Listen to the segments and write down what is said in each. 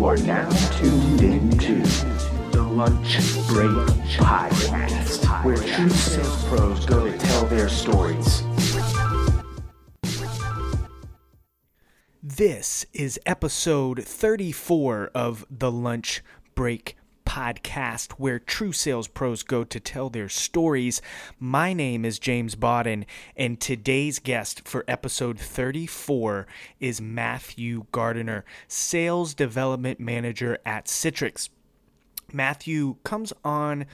You are now tuned into the Lunch Break Podcast, where true sales pros go to tell their stories. This is episode 34 of the Lunch Break podcast where true sales pros go to tell their stories. My name is James Bodden, and today's guest for episode 34 is Matthew Gardiner, Sales Development Manager at Citrix. Matthew comes on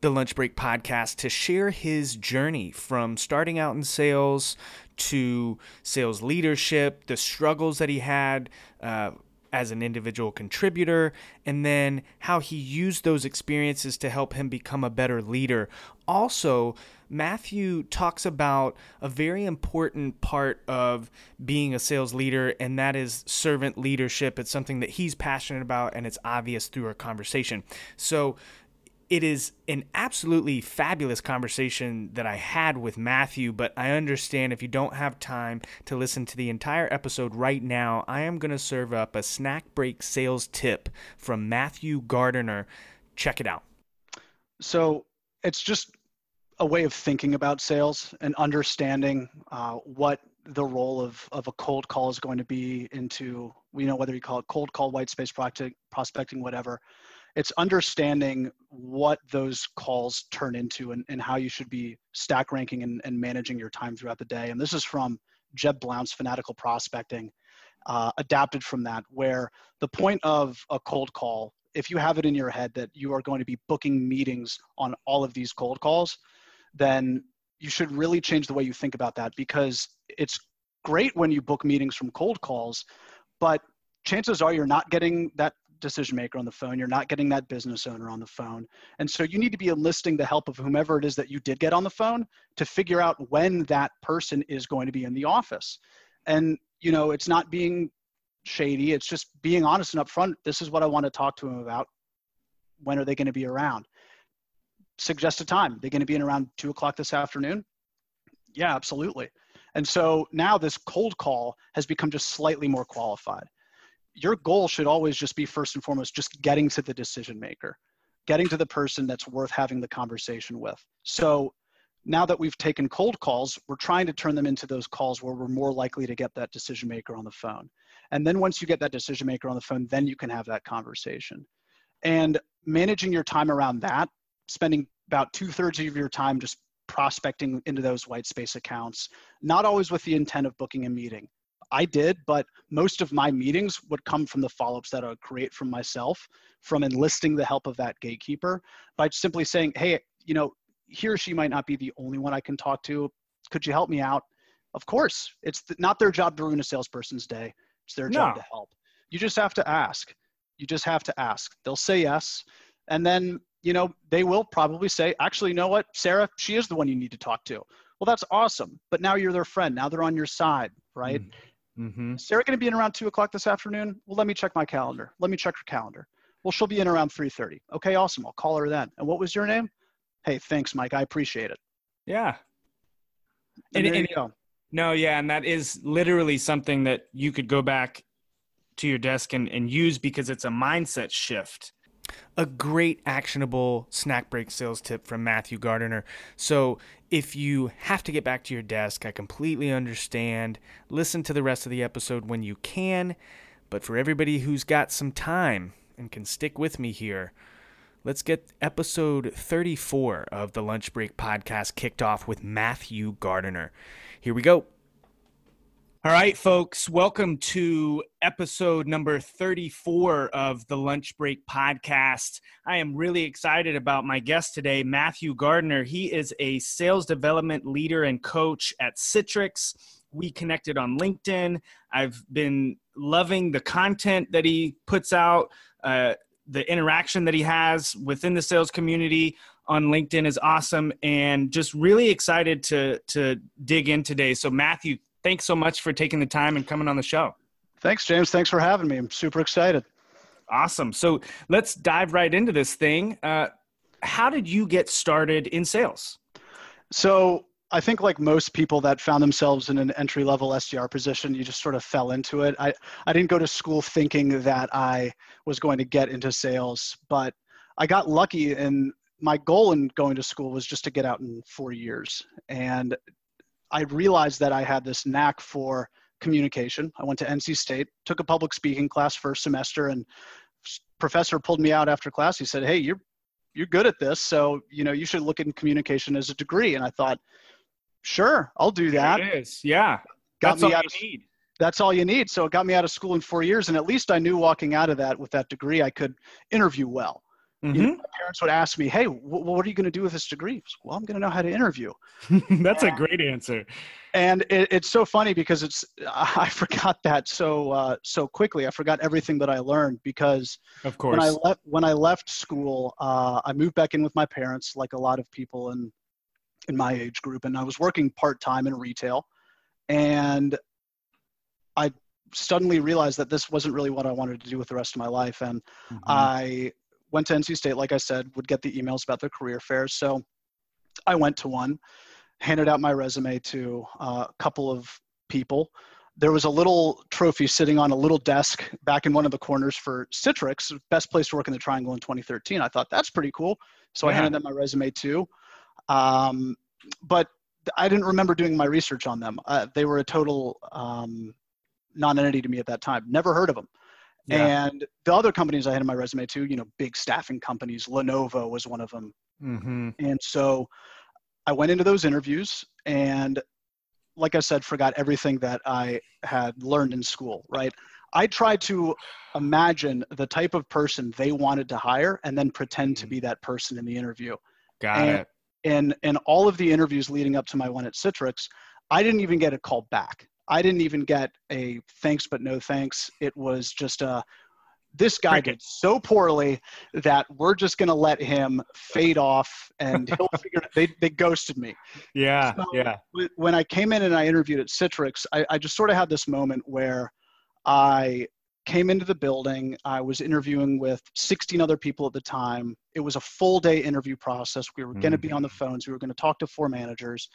the Lunch Break podcast to share his journey from starting out in sales to sales leadership, the struggles that he had. Uh, as an individual contributor, and then how he used those experiences to help him become a better leader. Also, Matthew talks about a very important part of being a sales leader, and that is servant leadership. It's something that he's passionate about, and it's obvious through our conversation. So, it is an absolutely fabulous conversation that I had with Matthew, but I understand if you don't have time to listen to the entire episode right now, I am going to serve up a snack break sales tip from Matthew Gardiner. Check it out. So it's just a way of thinking about sales and understanding uh, what the role of, of a cold call is going to be into, you know whether you call it cold call, white space prospecting, whatever it's understanding what those calls turn into and, and how you should be stack ranking and, and managing your time throughout the day. And this is from Jeb Blount's Fanatical Prospecting, uh, adapted from that, where the point of a cold call, if you have it in your head that you are going to be booking meetings on all of these cold calls, then you should really change the way you think about that because it's great when you book meetings from cold calls, but chances are you're not getting that decision maker on the phone. You're not getting that business owner on the phone. And so you need to be enlisting the help of whomever it is that you did get on the phone to figure out when that person is going to be in the office. And, you know, it's not being shady, it's just being honest and upfront. This is what I want to talk to them about. When are they going to be around? Suggest a time. They're going to be in around two o'clock this afternoon? Yeah, absolutely. And so now this cold call has become just slightly more qualified your goal should always just be first and foremost just getting to the decision maker getting to the person that's worth having the conversation with. So now that we've taken cold calls we're trying to turn them into those calls where we're more likely to get that decision maker on the phone. And then once you get that decision maker on the phone then you can have that conversation. And managing your time around that spending about two-thirds of your time just prospecting into those white space accounts not always with the intent of booking a meeting I did, but most of my meetings would come from the follow-ups that I would create from myself, from enlisting the help of that gatekeeper by simply saying, hey, you know, he or she might not be the only one I can talk to. Could you help me out? Of course, it's not their job to ruin a salesperson's day. It's their job to help. You just have to ask. You just have to ask. They'll say yes. And then, you know, they will probably say, actually, you know what, Sarah, she is the one you need to talk to. Well, that's awesome. But now you're their friend. Now they're on your side, right? Mm. Mm-hmm. Sarah going to be in around two o'clock this afternoon? Well, let me check my calendar. Let me check her calendar. Well, she'll be in around 3.30. Okay, awesome. I'll call her then. And what was your name? Hey, thanks, Mike. I appreciate it. Yeah. And, and there and, you go. No, yeah. And that is literally something that you could go back to your desk and, and use because it's a mindset shift a great actionable snack break sales tip from Matthew Gardiner. So, if you have to get back to your desk, I completely understand. Listen to the rest of the episode when you can. But for everybody who's got some time and can stick with me here, let's get episode 34 of the Lunch Break podcast kicked off with Matthew Gardiner. Here we go. All right, folks, welcome to episode number 34 of the Lunch Break Podcast. I am really excited about my guest today, Matthew Gardiner. He is a sales development leader and coach at Citrix. We connected on LinkedIn. I've been loving the content that he puts out, uh, the interaction that he has within the sales community on LinkedIn is awesome, and just really excited to to dig in today. So, Matthew, thanks so much for taking the time and coming on the show. Thanks, James. Thanks for having me. I'm super excited. Awesome. So let's dive right into this thing. Uh, how did you get started in sales? So I think like most people that found themselves in an entry level SDR position, you just sort of fell into it. I, I didn't go to school thinking that I was going to get into sales, but I got lucky and my goal in going to school was just to get out in four years. And I realized that I had this knack for communication. I went to NC State, took a public speaking class first semester, and professor pulled me out after class. He said, "Hey, you're you're good at this, so you know you should look at communication as a degree." And I thought, sure, I'll do that. It is, yeah. Got That's me all out you of, need. That's all you need. So it got me out of school in four years, and at least I knew walking out of that with that degree, I could interview well. You know, Mhm. my parents would ask me, "Hey, wh- what are you going to do with this degree?" Was, well, I'm going to know how to interview. That's a great answer. and it, it's so funny because it's I forgot that so uh, so quickly. I forgot everything that I learned because Of course when I left when I left school, uh, I moved back in with my parents, like a lot of people in in my age group, and I was working part time in retail, and I suddenly realized that this wasn't really what I wanted to do with the rest of my life, and Mhm. I went to NC State, like I said, would get the emails about the career fairs. So I went to one, handed out my resume to uh, a couple of people. There was a little trophy sitting on a little desk back in one of the corners for Citrix, best place to work in the Triangle in 2013. I thought that's pretty cool. So I handed them my resume too. Um, but I didn't remember doing my research on them. Uh, they were a total um, non-entity to me at that time. Never heard of them. Yeah. And the other companies I had in my resume too, you know, big staffing companies, Lenovo was one of them. Mm-hmm. And so I went into those interviews and like I said, forgot everything that I had learned in school, right? I tried to imagine the type of person they wanted to hire and then pretend to be that person in the interview. Got And- it. And in all of the interviews leading up to my one at Citrix, I didn't even get a call back. I didn't even get a thanks but no thanks. It was just a this guy Cricket. did so poorly that we're just going to let him fade off and he'll figure it. They, they ghosted me. Yeah. So- Yeah. When I came in and I interviewed at Citrix, I, I just sort of had this moment where I came into the building. I was interviewing with 16 other people at the time. It was a full day interview process. We were going to be mm. on the phones. We were going to talk to four managers.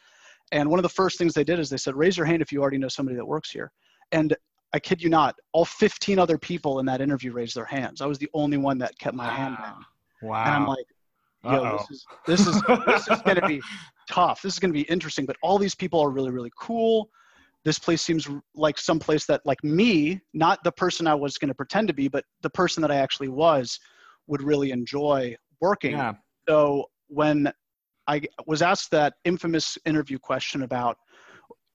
And one of the first things they did is they said, raise your hand if you already know somebody that works here. And I kid you not, all 15 other people in that interview raised their hands. I was the only one that kept my hand down. Wow. And I'm like, yo, Uh-oh. this is this is this is going to be tough. This is going to be interesting. But all these people are really really cool. This place seems like some place that like me, not the person I was going to pretend to be, but the person that I actually was, would really enjoy working. yeah. So when I was asked that infamous interview question about,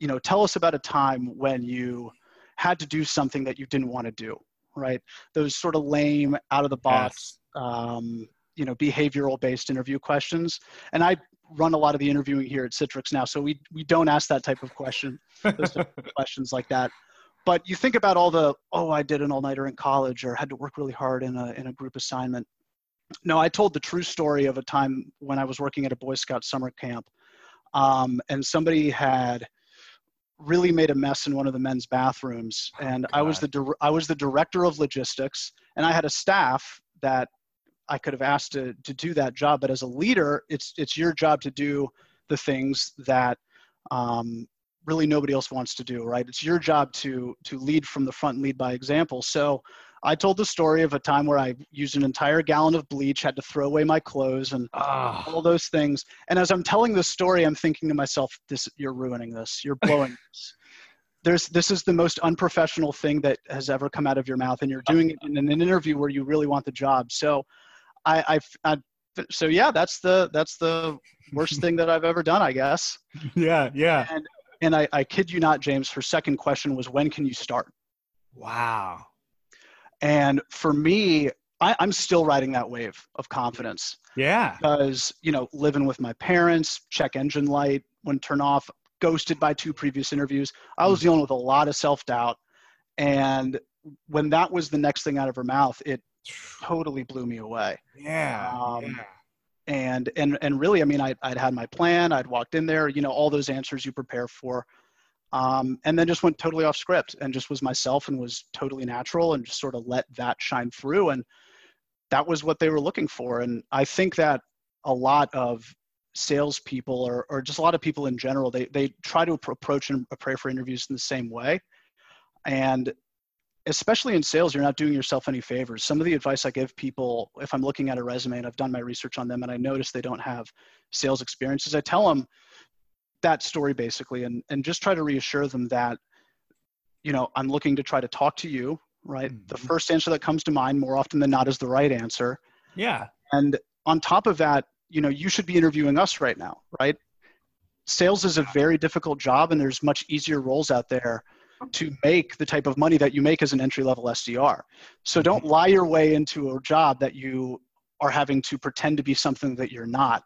you know, tell us about a time when you had to do something that you didn't want to do, right? Those sort of lame, out of the box, um, you know, behavioral based interview questions. And I run a lot of the interviewing here at Citrix now, so we we don't ask that type of question, those type of questions like that. But you think about all the oh, I did an all nighter in college or had to work really hard in a in a group assignment. No, I told the true story of a time when I was working at a Boy Scout summer camp, um, and somebody had really made a mess in one of the men's bathrooms, and I was the dir- I was the director of logistics, and I had a staff that I could have asked to to do that job. But as a leader, it's it's your job to do the things that um, really nobody else wants to do, right? It's your job to to lead from the front and lead by example. So I told the story of a time where I used an entire gallon of bleach, had to throw away my clothes, and Ah. all those things. And as I'm telling this story, I'm thinking to myself, "This, you're ruining this. You're blowing this. There's, this is the most unprofessional thing that has ever come out of your mouth, and you're doing it in an interview where you really want the job." So, I, I, I so yeah, that's the that's the worst thing that I've ever done, I guess. yeah. Yeah. And, And I, I kid you not, James. Her second question was, "When can you start?" Wow. And for me, I, I'm still riding that wave of confidence. Yeah. because you know living with my parents check engine light when turn off ghosted by two previous interviews i was dealing with a lot of self-doubt and when that was the next thing out of her mouth it totally blew me away Yeah. Um, yeah. and and and really i mean I, i'd had my plan i'd walked in there you know all those answers you prepare for um, and then just went totally off script and just was myself and was totally natural and just sort of let that shine through and that was what they were looking for and i think that a lot of salespeople or, or just a lot of people in general, they, they try to approach and pray for interviews in the same way. And especially in sales, you're not doing yourself any favors. Some of the advice I give people, if I'm looking at a resume and I've done my research on them and I notice they don't have sales experiences, I tell them that story basically and, and just try to reassure them that, you know, I'm looking to try to talk to you, right? Mm-hmm. The first answer that comes to mind more often than not is the right answer. Yeah. And on top of that, you know, you should be interviewing us right now, right? Sales is a very difficult job and there's much easier roles out there to make the type of money that you make as an entry level SDR. So don't mm-hmm. lie your way into a job that you are having to pretend to be something that you're not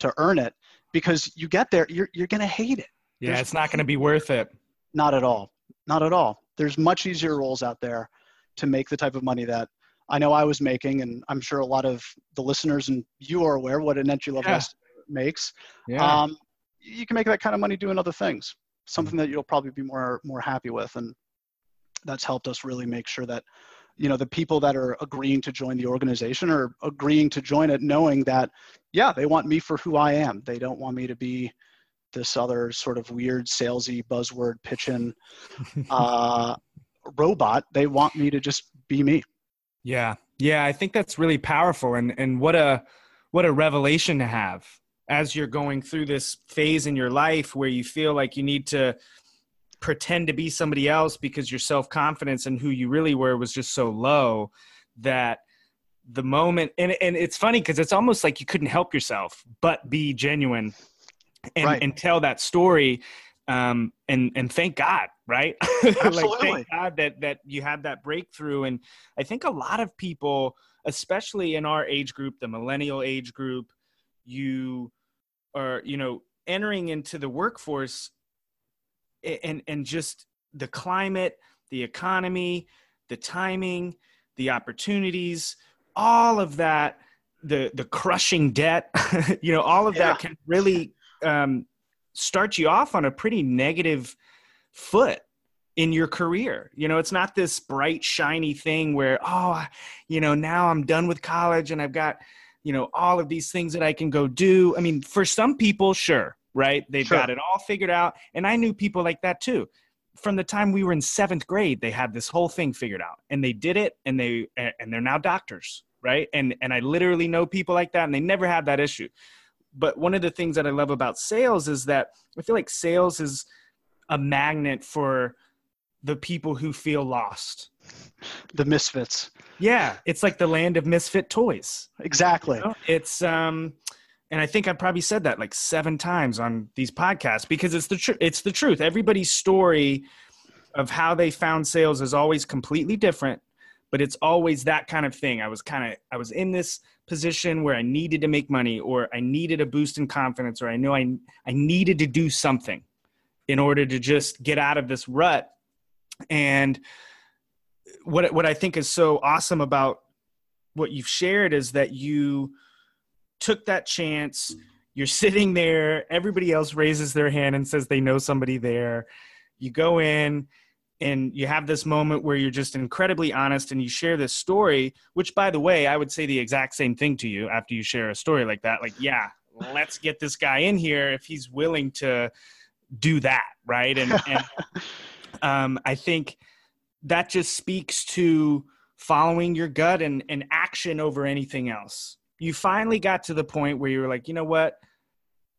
to earn it because you get there, you're, you're going to hate it. Yeah, There's, it's not going to be worth it. Not at all. Not at all. There's much easier roles out there to make the type of money that I know I was making, and I'm sure a lot of the listeners and you are aware what an entry level yeah. makes. Yeah. Um, you can make that kind of money doing other things something that you'll probably be more more happy with and that's helped us really make sure that you know the people that are agreeing to join the organization are agreeing to join it knowing that yeah they want me for who i am. They don't want me to be this other sort of weird salesy buzzword pitching uh, robot. They want me to just be me. Yeah. Yeah i think that's really powerful and and what a what a revelation to have as you're going through this phase in your life where you feel like you need to pretend to be somebody else because your self-confidence and who you really were was just so low that the moment and, and it's funny because it's almost like you couldn't help yourself but be genuine and, right. and tell that story um, and and thank God, right? Absolutely. like, thank God that that you had that breakthrough. And I think a lot of people, especially in our age group, the millennial age group, you are you know entering into the workforce and and just the climate the economy the timing the opportunities all of that the the crushing debt you know all of yeah. that can really um, start you off on a pretty negative foot in your career. You know, it's not this bright, shiny thing where, oh, you know, now I'm done with college and I've got you know all of these things that i can go do i mean for some people sure right they've sure. got it all figured out and i knew people like that too from the time we were in seventh grade they had this whole thing figured out and they did it and they and they're now doctors right and and i literally know people like that and they never had that issue but one of the things that i love about sales is that i feel like sales is a magnet for the people who feel lost the misfits yeah, it's like the land of misfit toys. Exactly. You know? It's um and I think I probably said that like 7 times on these podcasts because it's the truth it's the truth. Everybody's story of how they found sales is always completely different, but it's always that kind of thing. I was kind of I was in this position where I needed to make money or I needed a boost in confidence or I knew I I needed to do something in order to just get out of this rut and what what I think is so awesome about what you've shared is that you took that chance. You're sitting there. Everybody else raises their hand and says they know somebody there. You go in and you have this moment where you're just incredibly honest and you share this story, which, by the way, I would say the exact same thing to you after you share a story like that. Like, yeah, let's get this guy in here if he's willing to do that. Right. And, and um, I think – that just speaks to following your gut and, and action over anything else. You finally got to the point where you were like, you know what?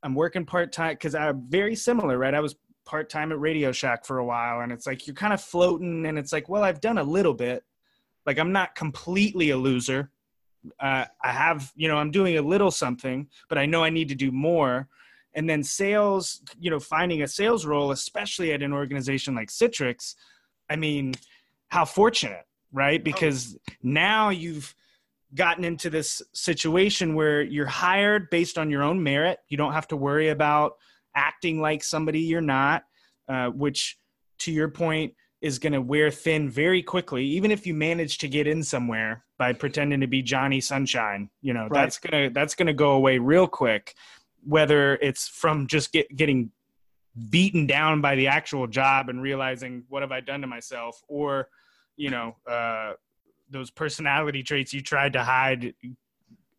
I'm working part time because I'm very similar, right? I was part time at Radio Shack for a while, and it's like you're kind of floating, and it's like, well, I've done a little bit. Like I'm not completely a loser. Uh, I have, you know, I'm doing a little something, but I know I need to do more. And then sales, you know, finding a sales role, especially at an organization like Citrix, I mean, how fortunate, right? Oh. Because now you've gotten into this situation where you're hired based on your own merit. You don't have to worry about acting like somebody you're not, uh, which, to your point, is going to wear thin very quickly. Even if you manage to get in somewhere by pretending to be Johnny Sunshine, you know right. that's gonna that's gonna go away real quick. Whether it's from just get, getting beaten down by the actual job and realizing what have I done to myself, or you know uh, those personality traits you tried to hide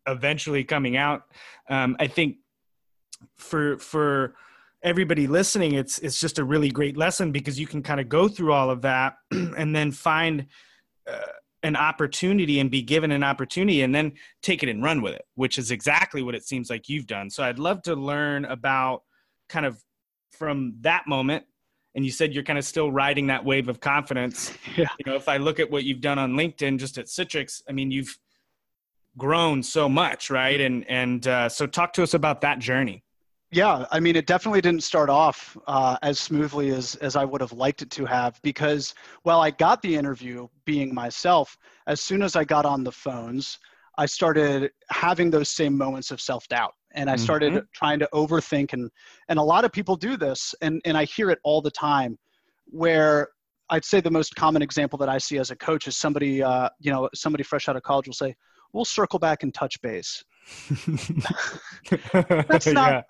eventually coming out. Um, I think for for everybody listening, it's it's just a really great lesson because you can kind of go through all of that and then find uh, an opportunity and be given an opportunity and then take it and run with it, which is exactly what it seems like you've done. So I'd love to learn about kind of from that moment and you said you're kind of still riding that wave of confidence. Yeah. You know, if I look at what you've done on LinkedIn, just at Citrix, I mean, you've grown so much, right? And and uh, so, talk to us about that journey. Yeah, I mean, it definitely didn't start off uh, as smoothly as as I would have liked it to have because, well, I got the interview being myself. As soon as I got on the phones, I started having those same moments of self doubt and I started mm-hmm. trying to overthink and and a lot of people do this and and I hear it all the time where I'd say the most common example that I see as a coach is somebody uh, you know somebody fresh out of college will say we'll circle back and touch base that's not yeah.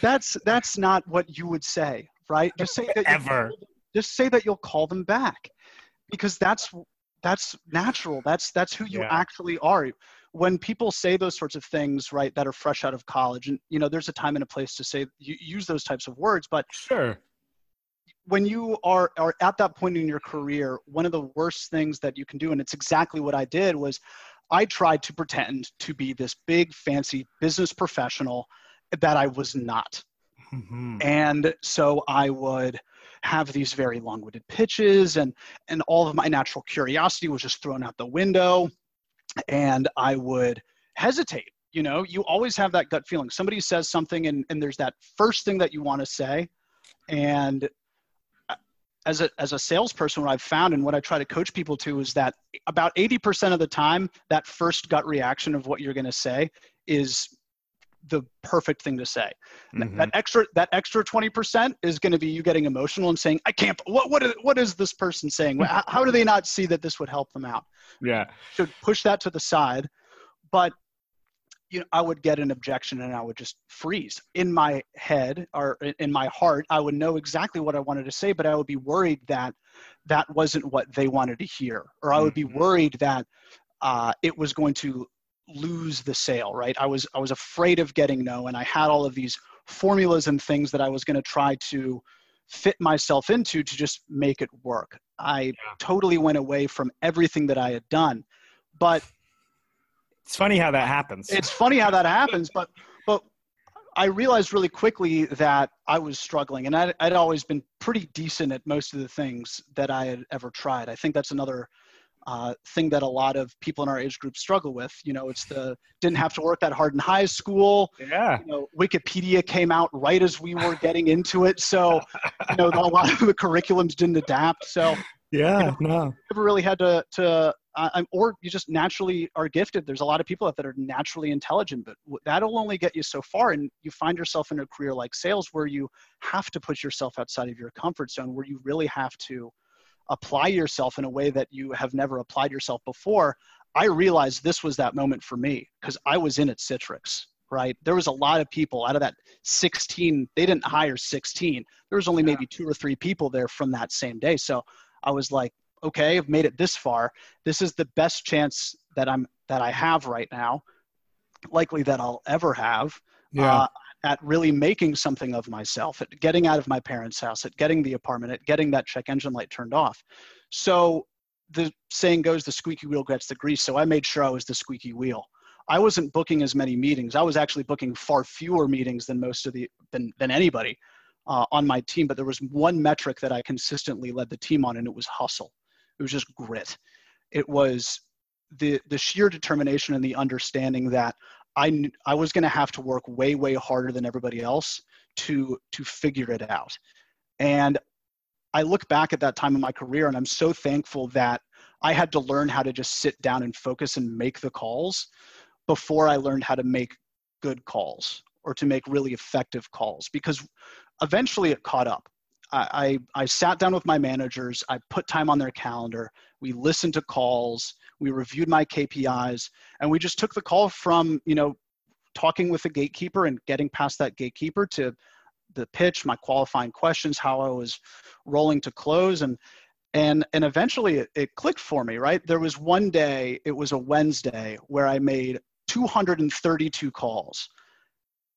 that's that's not what you would say right just say that ever just say that you'll call them back because that's that's natural that's that's who you yeah. actually are when people say those sorts of things right that are fresh out of college and you know there's a time and a place to say use those types of words but sure. when you are are at that point in your career one of the worst things that you can do and it's exactly what i did was i tried to pretend to be this big fancy business professional that i was not. Mm-hmm. and so i would have these very long-winded pitches and and all of my natural curiosity was just thrown out the window and I would hesitate. You know, you always have that gut feeling. Somebody says something, and, and there's that first thing that you want to say. And uh, as a, as a salesperson, what I've found and what I try to coach people to is that about 80% of the time, that first gut reaction of what you're going to say is the perfect thing to say. Mm-hmm. That extra that extra 20% is going to be you getting emotional and saying, I can't what what is, what is this person saying? how, how do they not see that this would help them out? Yeah. Should push that to the side. But you know, I would get an objection and I would just freeze in my head or in my heart. I would know exactly what I wanted to say, but I would be worried that that wasn't what they wanted to hear, or I would be mm-hmm. worried that uh, it was going to lose the sale right? I was i was afraid of getting no and i had all of these formulas and things that i was going to try to fit myself into to just make it work. I yeah. totally went away from everything that i had done but it's funny how that happens. It's funny how that happens but but i realized really quickly that i was struggling and I'd, I'd always been pretty decent at most of the things that i had ever tried. I think that's another uh, thing that a lot of people in our age group struggle with. You know, it's the didn't have to work that hard in high school. Yeah. You know, Wikipedia came out right as we were getting into it, so you know a lot of the curriculums didn't adapt. So yeah, you know, no, never really had to to. Uh, or you just naturally are gifted. There's a lot of people that are naturally intelligent, but that'll only get you so far. And you find yourself in a career like sales where you have to put yourself outside of your comfort zone, where you really have to apply yourself in a way that you have never applied yourself before, I realized this was that moment for me because I was in at Citrix, right? There was a lot of people out of that 16, they didn't hire 16. There was only maybe two or three people there from that same day. So I was like, okay, I've made it this far. This is the best chance that I'm that I have right now, likely that I'll ever have. Yeah. Uh, at really making something of myself, at getting out of my parents' house, at getting the apartment, at getting that check engine light turned off. So the saying goes, the squeaky wheel gets the grease. So I made sure I was the squeaky wheel. I wasn't booking as many meetings. I was actually booking far fewer meetings than most of the than than anybody uh, on my team. But there was one metric that I consistently led the team on, and it was hustle. It was just grit. It was the the sheer determination and the understanding that I I was going to have to work way way harder than everybody else to to figure it out. And I look back at that time in my career and I'm so thankful that I had to learn how to just sit down and focus and make the calls before I learned how to make good calls or to make really effective calls because eventually it caught up. I, I, I sat down with my managers, I put time on their calendar, we listened to calls, we reviewed my KPIs, and we just took the call from, you know, talking with the gatekeeper and getting past that gatekeeper to the pitch, my qualifying questions, how I was rolling to close and and and eventually it, it clicked for me, right? There was one day, it was a Wednesday where I made 232 calls.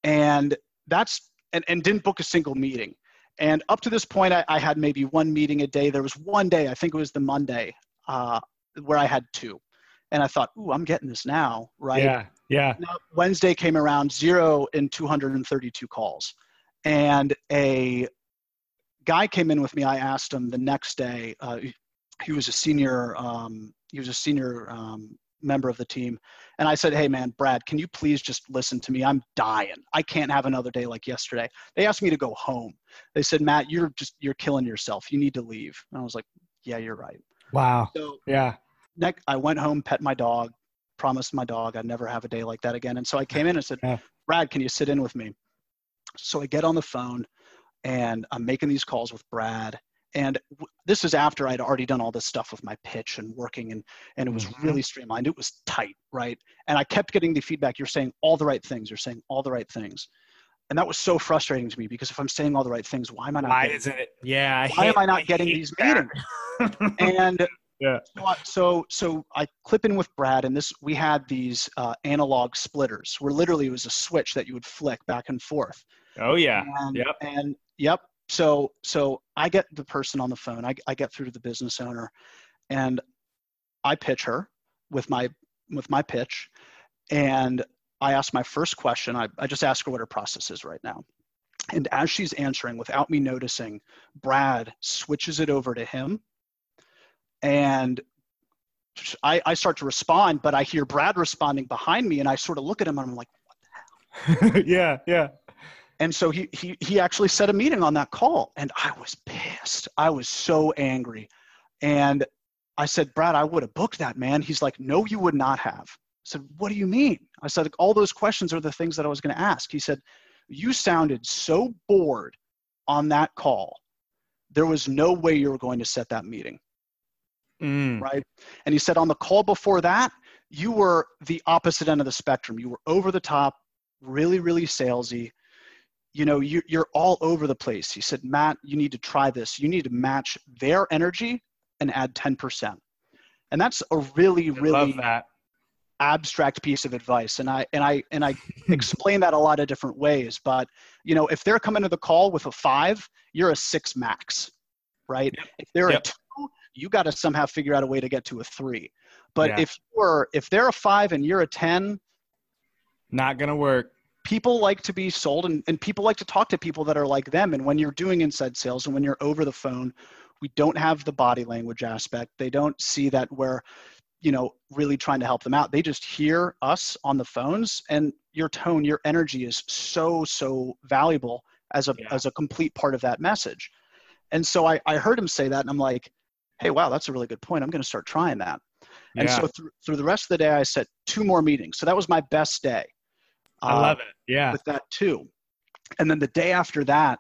And that's and, and didn't book a single meeting. And up to this point, I, I had maybe one meeting a day. There was one day, I think it was the Monday, uh, where I had two. And I thought, ooh, I'm getting this now, right? Yeah, yeah. Now, Wednesday came around, zero in 232 calls. And a guy came in with me. I asked him the next day. Uh, he was a senior. Um, he was a senior um, member of the team, and I said, "Hey, man, Brad, can you please just listen to me? I'm dying. I can't have another day like yesterday." They asked me to go home. They said, "Matt, you're just you're killing yourself. You need to leave." And I was like, "Yeah, you're right." Wow. So yeah. Next, I went home, pet my dog, promised my dog I'd never have a day like that again. And so I came in and said, yeah. "Brad, can you sit in with me?" So I get on the phone and I'm making these calls with Brad. And w- this is after I'd already done all this stuff with my pitch and working, and and it was mm-hmm. really streamlined. It was tight, right? And I kept getting the feedback. You're saying all the right things. You're saying all the right things, and that was so frustrating to me because if I'm saying all the right things, why am I not? Why isn't it? Yeah. I why hate, am I not I getting these that. meetings? and yeah. So, so, I clip in with Brad, and this we had these uh, analog splitters, where literally it was a switch that you would flick back and forth. Oh yeah. And, yep. And yep. So so I get the person on the phone. I, I get through to the business owner, and I pitch her with my with my pitch, and I ask my first question. I, I just ask her what her process is right now. And as she's answering, without me noticing, Brad switches it over to him. And I, I start to respond, but I hear Brad responding behind me, and I sort of look at him and I'm like, what the hell? yeah, yeah. And so he, he, he actually set a meeting on that call, and I was pissed. I was so angry. And I said, Brad, I would have booked that, man. He's like, no, you would not have. I said, what do you mean? I said, all those questions are the things that I was going to ask. He said, you sounded so bored on that call. There was no way you were going to set that meeting. Mm. Right. And he said, on the call before that, you were the opposite end of the spectrum. You were over the top, really, really salesy you know you, you're all over the place he said matt you need to try this you need to match their energy and add 10% and that's a really really abstract piece of advice and i and i and i explain that a lot of different ways but you know if they're coming to the call with a five you're a six max right yep. if they're yep. a two you got to somehow figure out a way to get to a three. But yeah. if you're if they're a five and you're a ten not gonna work. people like to be sold and, and people like to talk to people that are like them. And when you're doing inside sales and when you're over the phone we don't have the body language aspect. They don't see that we're you know really trying to help them out. They just hear us on the phones and your tone your energy is so so valuable as a yeah. as a complete part of that message. And so I, I heard him say that and i'm like hey wow that's a really good point i'm going to start trying that and so through, through the rest of the day i set two more meetings so that was my best day I love it. Yeah. With that too. And then the day after that,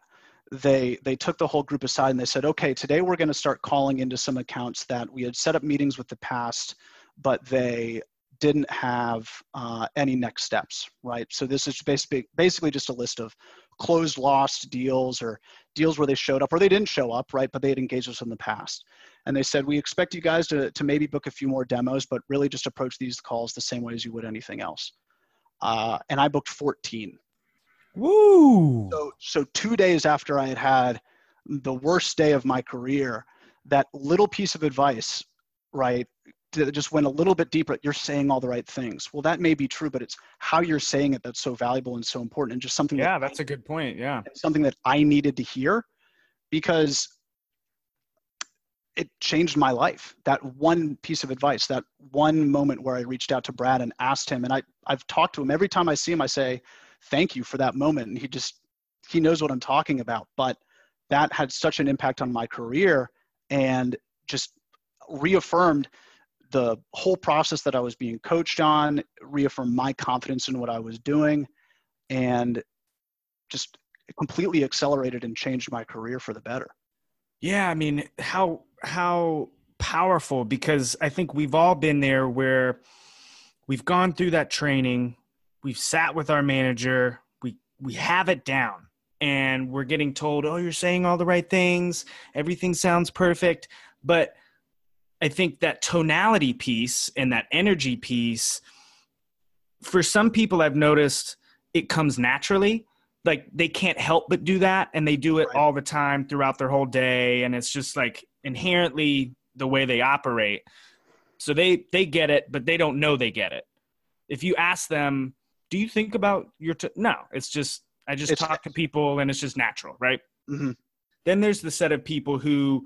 they they took the whole group aside and they said, okay, today we're going to start calling into some accounts that we had set up meetings with the past, but they didn't have uh, any next steps, right? So this is basically basically just a list of closed lost deals or deals where they showed up or they didn't show up, right? But they had engaged us in the past. And they said, we expect you guys to, to maybe book a few more demos, but really just approach these calls the same way as you would anything else uh, and I booked 14. Woo! So, so two days after I had had the worst day of my career, that little piece of advice, right, that just went a little bit deeper. You're saying all the right things. Well, that may be true, but it's how you're saying it that's so valuable and so important, and just something. Yeah, that that's I, a good point. Yeah, something that I needed to hear, because it changed my life. That one piece of advice, that one moment where I reached out to Brad and asked him, and I, I've talked to him every time I see him, I say, thank you for that moment. And he just, he knows what I'm talking about. But that had such an impact on my career and just reaffirmed the whole process that I was being coached on, reaffirmed my confidence in what I was doing, and just completely accelerated and changed my career for the better. Yeah, I mean, how how powerful because I think we've all been there where we've gone through that training, we've sat with our manager, we we have it down and we're getting told, "Oh, you're saying all the right things, everything sounds perfect." But I think that tonality piece and that energy piece for some people I've noticed it comes naturally like they can't help but do that and they do it Right. all the time throughout their whole day and it's just like inherently the way they operate. So they they get it but they don't know they get it. If you ask them do you think about your t-? no it's just i just It's- talk to people and it's just natural right? Hmm then there's the set of people who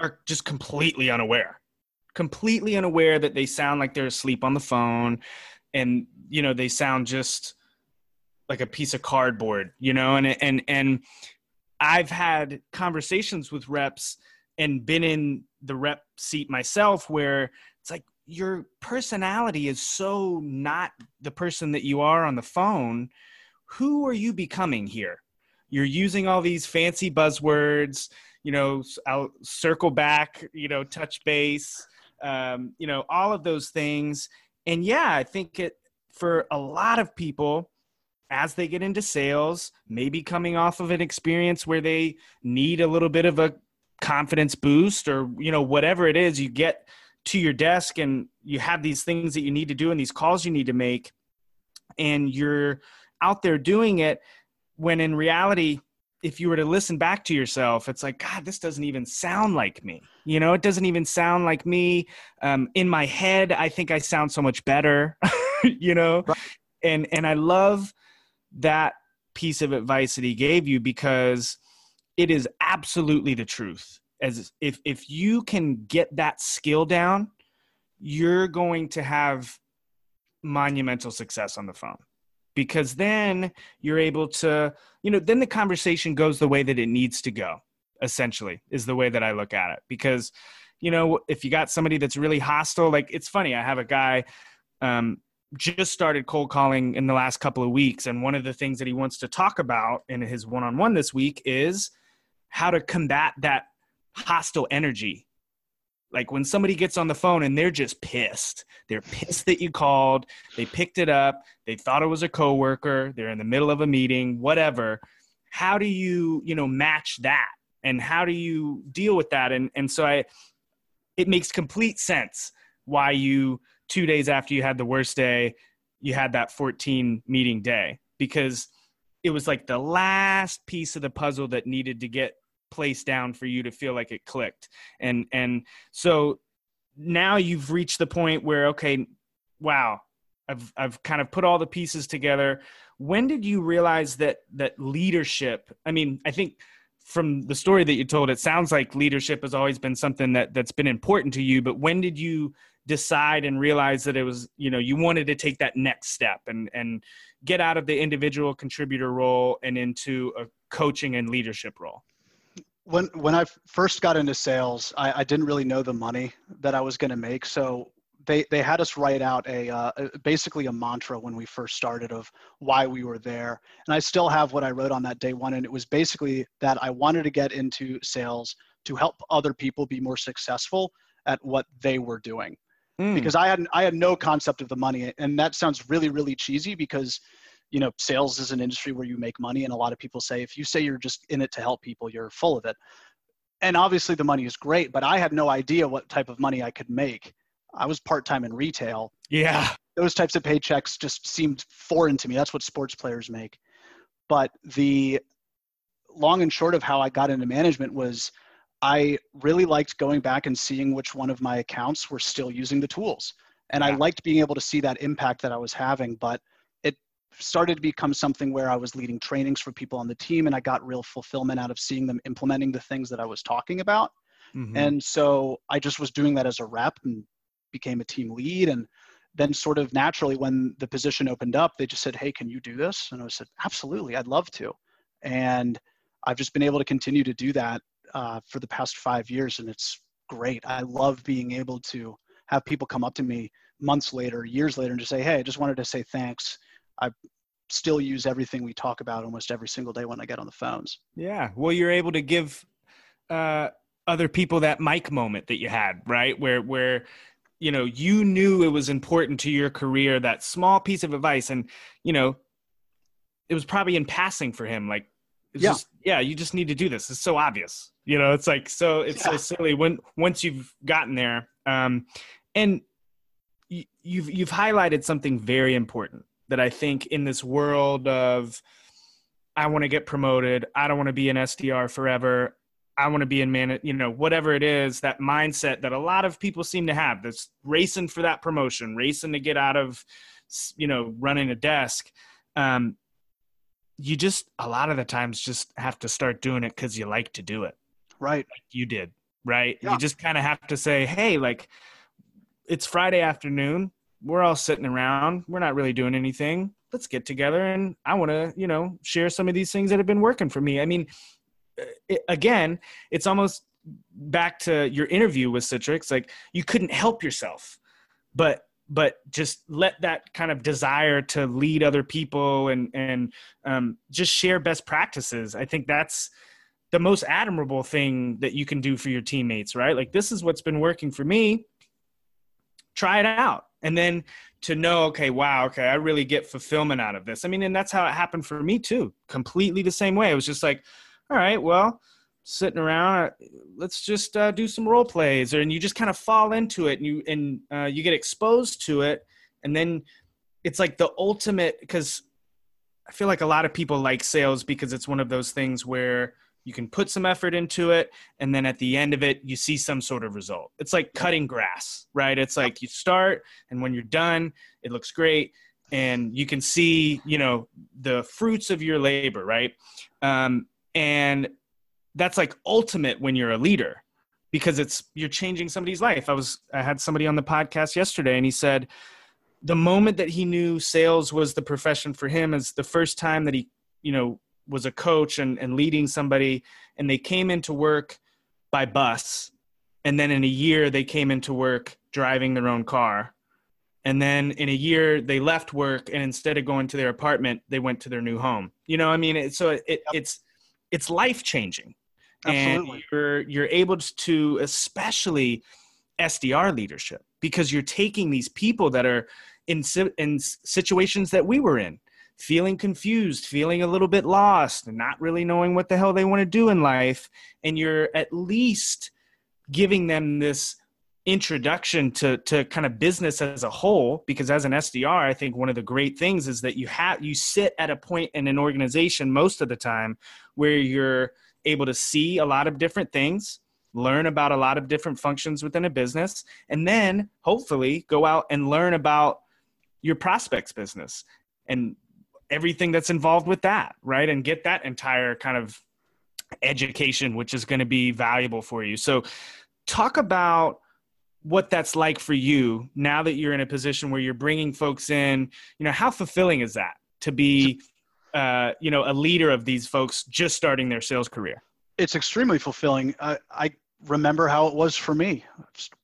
are just completely unaware. Completely unaware that they sound like they're asleep on the phone and you know they sound just like a piece of cardboard you know? And and and i've had conversations with reps and been in the rep seat myself where it's like your personality is so not the person that you are on the phone. Who are you becoming here? You're using all these fancy buzzwords you know I'll circle back you know touch base um, you know all of those things. And yeah i think it for a lot of people as they get into sales maybe coming off of an experience where they need a little bit of a confidence boost or you know whatever it is you get to your desk and you have these things that you need to do and these calls you need to make and you're out there doing it when in reality if you were to listen back to yourself it's like god this doesn't even sound like me. You know it doesn't even sound like me. Um, in my head i think i sound so much better you know? Right. and and i love that piece of advice that he gave you because it is absolutely the truth. As if if you can get that skill down you're going to have monumental success on the phone. Because then you're able to you know then the conversation goes the way that it needs to go essentially is the way that i look at it. Because you know if you got somebody that's really hostile like it's funny i have a guy um, just started cold calling in the last couple of weeks and one of the things that he wants to talk about in his one-on-one this week is how to combat that hostile energy. Like when somebody gets on the phone and they're just pissed they're pissed that you called they picked it up they thought it was a coworker they're in the middle of a meeting whatever. How do you you know match that? And how do you deal with that? And and so i it makes complete sense why you two days after you had the worst day you had that 14 meeting day. Because it was like the last piece of the puzzle that needed to get placed down for you to feel like it clicked. And and so now you've reached the point where okay wow i've i've kind of put all the pieces together. When did you realize that that leadership i mean i think from the story that you told it sounds like leadership has always been something that that's been important to you but when did you decide and realize that it was you know you wanted to take that next step and and get out of the individual contributor role and into a coaching and leadership role when when I first got into sales, I, I didn't really know the money that I was going to make. So they they had us write out a uh, basically a mantra when we first started of why we were there, and I still have what I wrote on that day one, and it was basically that I wanted to get into sales to help other people be more successful at what they were doing Mm. because I had I had no concept of the money, and that sounds really really cheesy because you know sales is an industry where you make money, and a lot of people say if you say you're just in it to help people, you're full of it. And obviously the money is great, but I had no idea what type of money I could make. I was part time in retail. yeah Those types of paychecks just seemed foreign to me. That's what sports players make. But the long and short of how I got into management was I really liked going back and seeing which one of my accounts were still using the tools. And I liked being able to see that impact that I was having. But started to become something where I was leading trainings for people on the team and I got real fulfillment out of seeing them implementing the things that I was talking about. Mhm. And so I just was doing that as a rep and became a team lead. And then, sort of naturally, when the position opened up, they just said, Hey, can you do this? And I said, Absolutely, I'd love to. And I've just been able to continue to do that uh, for the past five years. And it's great. I love being able to have people come up to me months later, years later, and just say, Hey, I just wanted to say thanks. I still use everything we talk about almost every single day when I get on the phones. Yeah. Well, you're able to give uh, other people that mic moment that you had, right? Where where you know you knew it was important to your career that small piece of advice, and you know it was probably in passing for him. Like, it's Yeah. just yeah, you just need to do this. It's so obvious. You know, it's like so it's so silly when once you've gotten there. Um, and you, you've you've highlighted something very important that I think in this world of I want to get promoted. I don't want to be an SDR forever. I want to be in man, you know, whatever it is, that mindset that a lot of people seem to have that's racing for that promotion, racing to get out of, you know, running a desk. Um, you just, a lot of the times, just have to start doing it because you like to do it. Right. Like you did. Right. Yeah. You just kind of have to say, hey, like, it's Friday afternoon. We're all sitting around. We're not really doing anything. Let's get together and I want to, you know, share some of these things that have been working for me. I mean, it, again, it's almost back to your interview with Citrix. Like you couldn't help yourself, but but just let that kind of desire to lead other people and and um, just share best practices. I think that's the most admirable thing that you can do for your teammates, right? Like this is what's been working for me. Try it out, and then to know, okay, wow, okay, I really get fulfillment out of this. I mean, and that's how it happened for me too. Completely the same way. It was just like all right, well, sitting around, let's just uh, do some role plays, and you just kind of fall into it, and you and uh, you get exposed to it, and then it's like the ultimate because I feel like a lot of people like sales because it's one of those things where you can put some effort into it and then at the end of it you see some sort of result. It's like cutting grass right? It's like you start and when you're done it looks great and you can see you know the fruits of your labor right? Um, and that's like ultimate when you're a leader because it's you're changing somebody's life. I was i had somebody on the podcast yesterday and he said the moment that he knew sales was the profession for him is the first time that he you know was a coach and, and leading somebody and they came into work by bus. And then in a year they came into work driving their own car. And then in a year they left work and instead of going to their apartment they went to their new home. You know i mean it, so it, yep. it's it's life changing and you're you're able to especially SDR leadership because you're taking these people that are in in situations that we were in feeling confused feeling a little bit lost and not really knowing what the hell they want to do in life and you're at least giving them this introduction to to kind of business as a whole because as an SDR I think one of the great things is that you have you sit at a point in an organization most of the time where you're able to see a lot of different things learn about a lot of different functions within a business and then hopefully go out and learn about your prospects business. And everything that's involved with that right? And get that entire kind of education which is going to be valuable for you. So talk about what that's like for you now that you're in a position where you're bringing folks in. You know how fulfilling is that to be uh, you know a leader of these folks just starting their sales career? It's extremely fulfilling. I, I remember how it was for me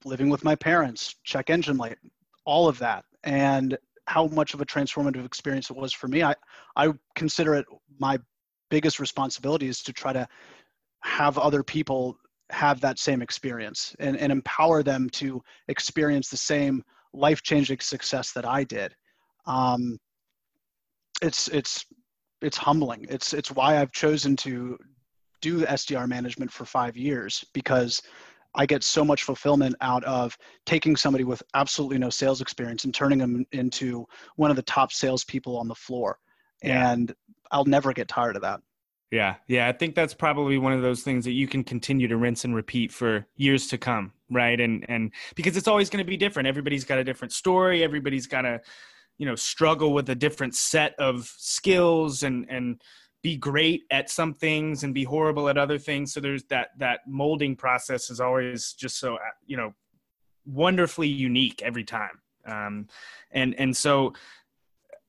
living with my parents check engine light all of that. And how much of a transformative experience it was for me i i consider it my biggest responsibility is to try to have other people have that same experience and, and empower them to experience the same life-changing success that I did. Um, it's it's it's humbling. It's it's why I've chosen to do SDR management for five years because I get so much fulfillment out of taking somebody with absolutely no sales experience and turning them into one of the top salespeople on the floor. Yeah. And I'll never get tired of that. Yeah, yeah, I think that's probably one of those things that you can continue to rinse and repeat for years to come, right? And and because it's always going to be different. Everybody's got a different story. Everybody's got to, you know, struggle with a different set of skills and and be great at some things and be horrible at other things. So there's that that molding process is always just so you know wonderfully unique every time. Um, and and so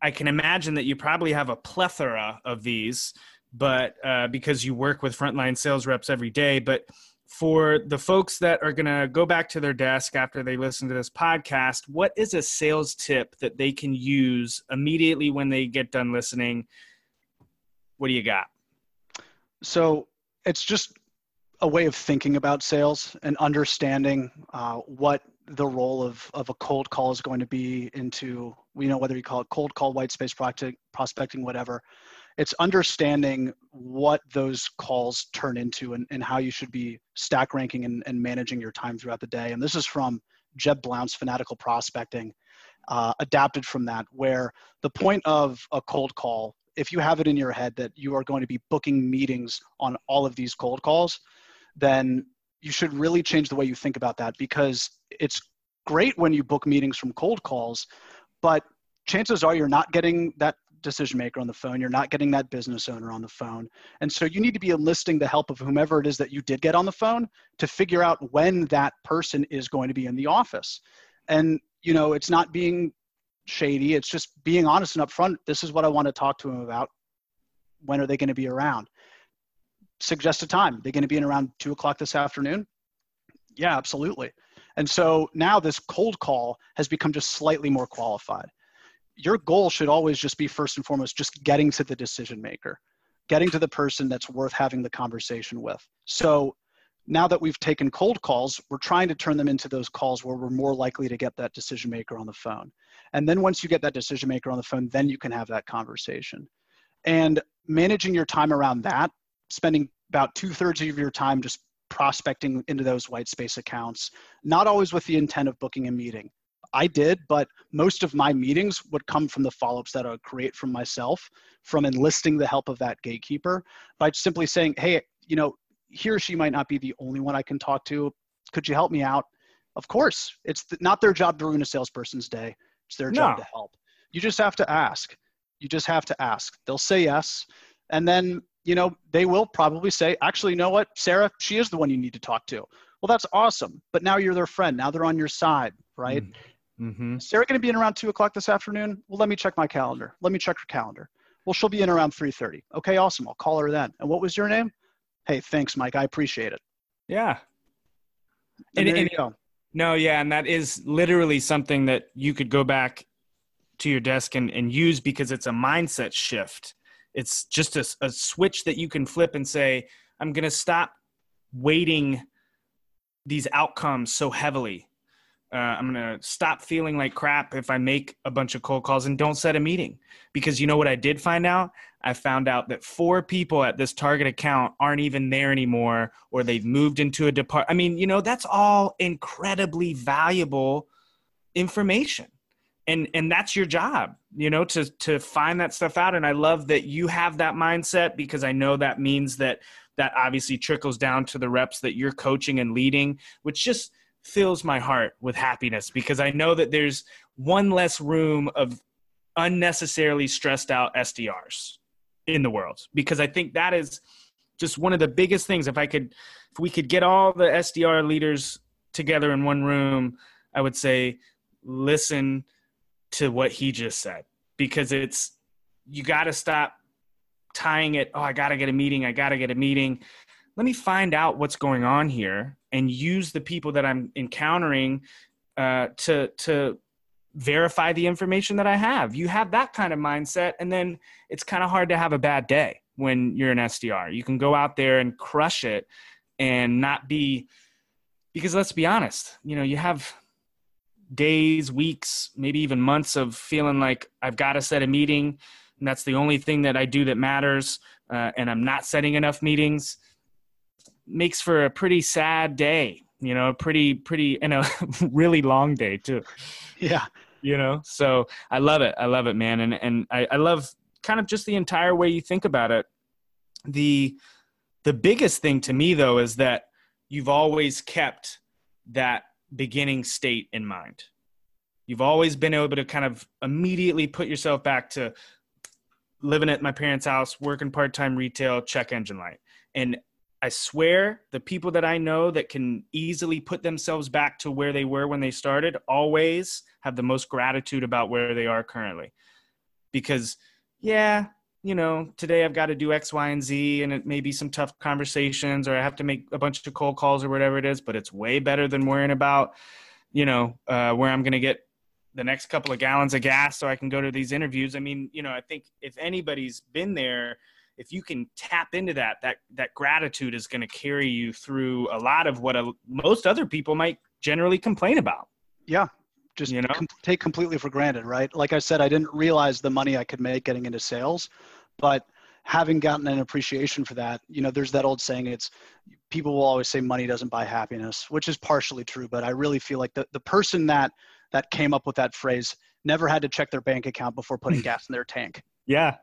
I can imagine that you probably have a plethora of these but uh, because you work with frontline sales reps every day. But for the folks that are going to go back to their desk after they listen to this podcast, what is a sales tip that they can use immediately when they get done listening? What do you got? So it's just a way of thinking about sales and understanding uh, what the role of, of a cold call is going to be into, you know, whether you call it cold call, white space prospecting, whatever it's understanding what those calls turn into and, and how you should be stack ranking and, and managing your time throughout the day. And this is from Jeb Blount's Fanatical Prospecting, uh, adapted from that, where the point of a cold call if you have it in your head that you are going to be booking meetings on all of these cold calls, then you should really change the way you think about that because it's great when you book meetings from cold calls, but chances are you're not getting that decision maker on the phone. You're not getting that business owner on the phone. And so you need to be enlisting the help of whomever it is that you did get on the phone to figure out when that person is going to be in the office. And, you know, it's not being shady, it's just being honest and upfront. This is what I want to talk to them about. When are they going to be around? Suggest a time. They're going to be in around two o'clock this afternoon? Yeah, absolutely. And so now this cold call has become just slightly more qualified your goal should always just be first and foremost just getting to the decision maker getting to the person that's worth having the conversation with so now that we've taken cold calls we're trying to turn them into those calls where we're more likely to get that decision maker on the phone and then once you get that decision maker on the phone then you can have that conversation and managing your time around that spending about two-thirds of your time just prospecting into those white space accounts not always with the intent of booking a meeting I did, but most of my meetings would come from the follow-ups that I would create from myself, from enlisting the help of that gatekeeper by simply saying, hey, you know, he or she might not be the only one I can talk to. Could you help me out? Of course, it's not their job to ruin a salesperson's day. It's their job no. to help. You just have to ask. You just have to ask. They'll say yes. And then, you know, they will probably say, actually, you know what, Sarah, she is the one you need to talk to. Well, that's awesome. But now you're their friend. Now they're on your side, right? Mm. Mm-hmm. Sarah going to be in around two o'clock this afternoon? Well, let me check my calendar. Let me check her calendar. Well, she'll be in around 3.30. Okay, awesome. I'll call her then. And what was your name? Hey, thanks, Mike. I appreciate it. Yeah. And, and, and. No, yeah. And that is literally something that you could go back to your desk and, and use because it's a mindset shift. It's just a, a switch that you can flip and say, I'm going to stop weighting these outcomes so heavily uh, I'm going to stop feeling like crap if I make a bunch of cold calls and don't set a meeting. Because you know what I did find out? I found out that four people at this target account aren't even there anymore or they've moved into a department. I mean, you know, that's all incredibly valuable information. And and that's your job, you know, to to find that stuff out and I love that you have that mindset because I know that means that that obviously trickles down to the reps that you're coaching and leading, which just fills my heart with happiness because I know that there's one less room of unnecessarily stressed out SDRs in the world because I think that is just one of the biggest things. If I could if we could get all the SDR leaders together in one room I would say listen to what he just said because it's you got to stop tying it. Oh I got to get a meeting. I got to get a meeting let me find out what's going on here and use the people that I'm encountering uh, to to verify the information that I have. You have that kind of mindset, and then it's kind of hard to have a bad day when you're an SDR. You can go out there and crush it and not be because let's be honest, you know, you have days, weeks, maybe even months of feeling like I've got to set a meeting, and that's the only thing that I do that matters, uh, and I'm not setting enough meetings makes for a pretty sad day you know pretty pretty and a really long day too. Yeah. You know so i love it. I love it man. And and I, I love kind of just the entire way you think about it. The the biggest thing to me though is that you've always kept that beginning state in mind. You've always been able to kind of immediately put yourself back to living at my parents house working part-time retail check engine light. And I swear the people that I know that can easily put themselves back to where they were when they started always have the most gratitude about where they are currently. Because, yeah, you know, today I've got to do X, Y, and Z, and it may be some tough conversations, or I have to make a bunch of cold calls or whatever it is, but it's way better than worrying about, you know, uh, where I'm going to get the next couple of gallons of gas so I can go to these interviews. I mean, you know, I think if anybody's been there, if you can tap into that that that gratitude is going to carry you through a lot of what a, most other people might generally complain about. Yeah just you know? com- take completely for granted right? Like i said i didn't realize the money i could make getting into sales but having gotten an appreciation for that you know there's that old saying it's people will always say money doesn't buy happiness which is partially true but i really feel like the, the person that that came up with that phrase never had to check their bank account before putting gas in their tank. Yeah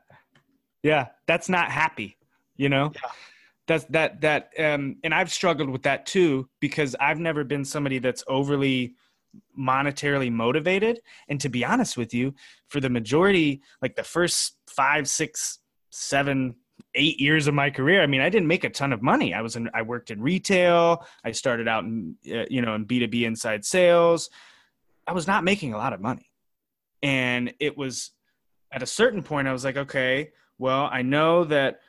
Yeah, that's not happy, you know? Yeah. That's that that um and I've struggled with that too because I've never been somebody that's overly monetarily motivated. And to be honest with you for the majority like the first five six seven eight years of my career i mean i didn't make a ton of money. I was in i worked in retail. I started out in uh, you know in b2b inside sales. I was not making a lot of money. And it was at a certain point i was like okay well i know that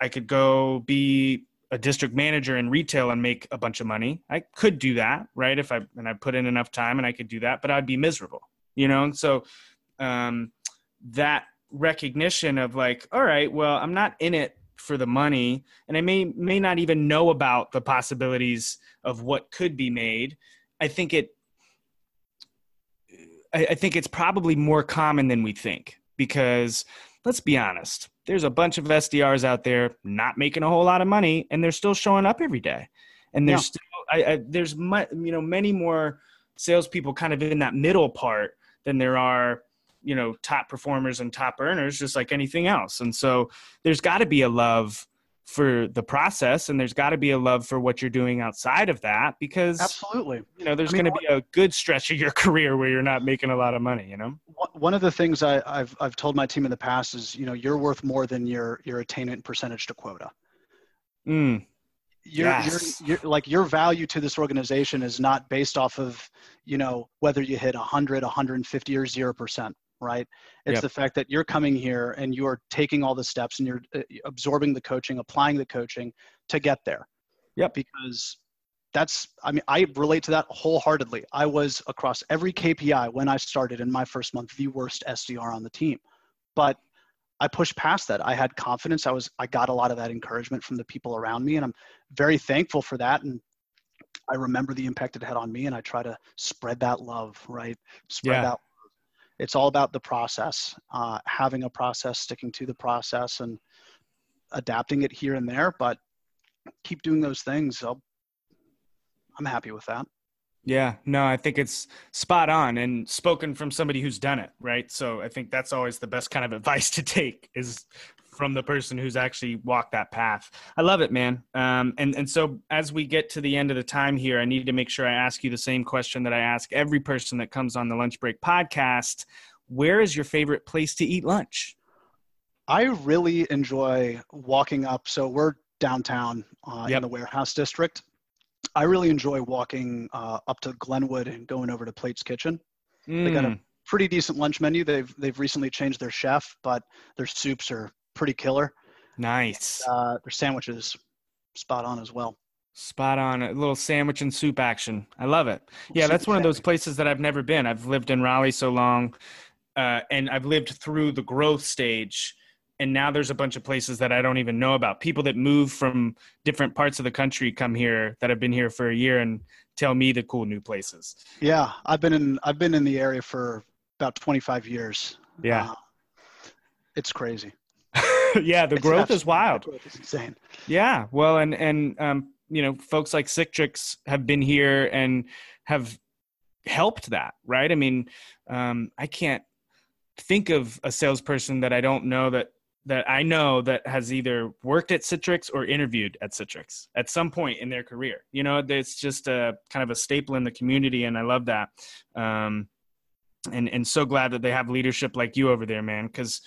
i could go be a district manager in retail and make a bunch of money. I could do that, right? If I and I put in enough time and I could do that, but I'd be miserable, you know. And so um, that recognition of like, all right, well, I'm not in it for the money, and I may may not even know about the possibilities of what could be made. I think it. I, I think it's probably more common than we think because let's be honest there's a bunch of SDRs out there not making a whole lot of money, and they're still showing up every day. And there's yeah. still, I, I, there's you know many more salespeople kind of in that middle part than there are you know top performers and top earners, just like anything else. And so there's got to be a love for the process and there's got to be a love for what you're doing outside of that because absolutely you know there's I mean, going to be a good stretch of your career where you're not making a lot of money you know one of the things I, have I've told my team in the past is you know you're worth more than your your attainment percentage to quota mm. You're, yes. you're, you're, like your value to this organization is not based off of you know whether you hit 100 150 or 0% right? It's yep. the fact that you're coming here and you are taking all the steps and you're uh, absorbing the coaching, applying the coaching to get there. Yeah. Because that's, I mean, I relate to that wholeheartedly. I was across every KPI when I started in my first month, the worst SDR on the team. But I pushed past that. I had confidence. I was, I got a lot of that encouragement from the people around me, and I'm very thankful for that. And I remember the impact it had on me, and I try to spread that love, right? Spread yeah. that it's all about the process, uh, having a process, sticking to the process, and adapting it here and there. But keep doing those things. I'll, I'm happy with that. Yeah, no, I think it's spot on and spoken from somebody who's done it, right? So I think that's always the best kind of advice to take is from the person who's actually walked that path. I love it, man. Um, and and so as we get to the end of the time here, I need to make sure I ask you the same question that I ask every person that comes on the Lunch Break podcast. Where is your favorite place to eat lunch? I really enjoy walking up. So we're downtown uh, yep. in the warehouse district. I really enjoy walking uh, up to Glenwood and going over to Plates Kitchen. Mm. They got a mm. pretty decent lunch menu. They've they've recently changed their chef, but their soups are pretty killer. Nice. Uh, their sandwiches spot on as well. Spot on. A little sandwich and soup action. I love it. Yeah, that's one of those places that I've never been. I've lived in Raleigh so long, uh, and I've lived through the growth stage. And now there's a bunch of places that I don't even know about. People that move from different parts of the country come here that have been here for a year and tell me the cool new places. Yeah, I've been in I've been in the area for about 25 years. Yeah. Uh, it's crazy. yeah, the growth is wild. growth is insane. Yeah, well, and and um, you know, folks like Citrix have been here and have helped that, right? I mean, um, I can't think of a salesperson that I don't know that that I know that has either worked at Citrix or interviewed at Citrix at some point in their career. You know, it's just a kind of a staple in the community, and I love that. Um, and and so glad that they have leadership like you over there, man, because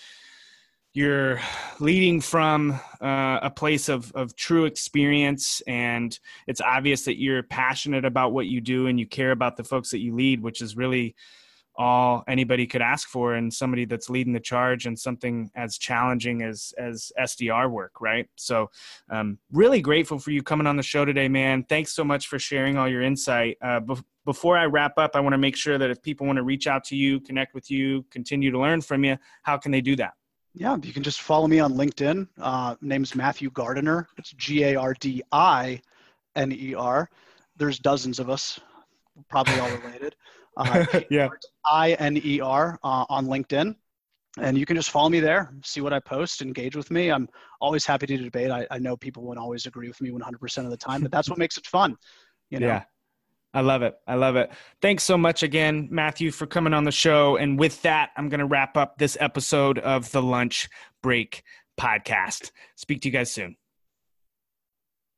you're leading from uh, a place of, of true experience and it's obvious that you're passionate about what you do and you care about the folks that you lead which is really all anybody could ask for and somebody that's leading the charge and something as challenging as as sdr work right? So um, really grateful for you coming on the show today man. Thanks so much for sharing all your insight. Uh, be- before i wrap up i want to make sure that if people want to reach out to you connect with you continue to learn from you how can they do that yeah, you can just follow me on LinkedIn. Uh, name's Matthew Gardiner. It's G A R D I N E R. There's dozens of us, probably all related. Uh, yeah. I N E R uh, on LinkedIn. And you can just follow me there, see what I post, engage with me. I'm always happy to debate. I, I know people won't always agree with me 100% of the time, but that's what makes it fun. You know? Yeah. I love it. I love it. Thanks so much again, Matthew, for coming on the show. And with that, I'm going to wrap up this episode of the Lunch Break Podcast. Speak to you guys soon.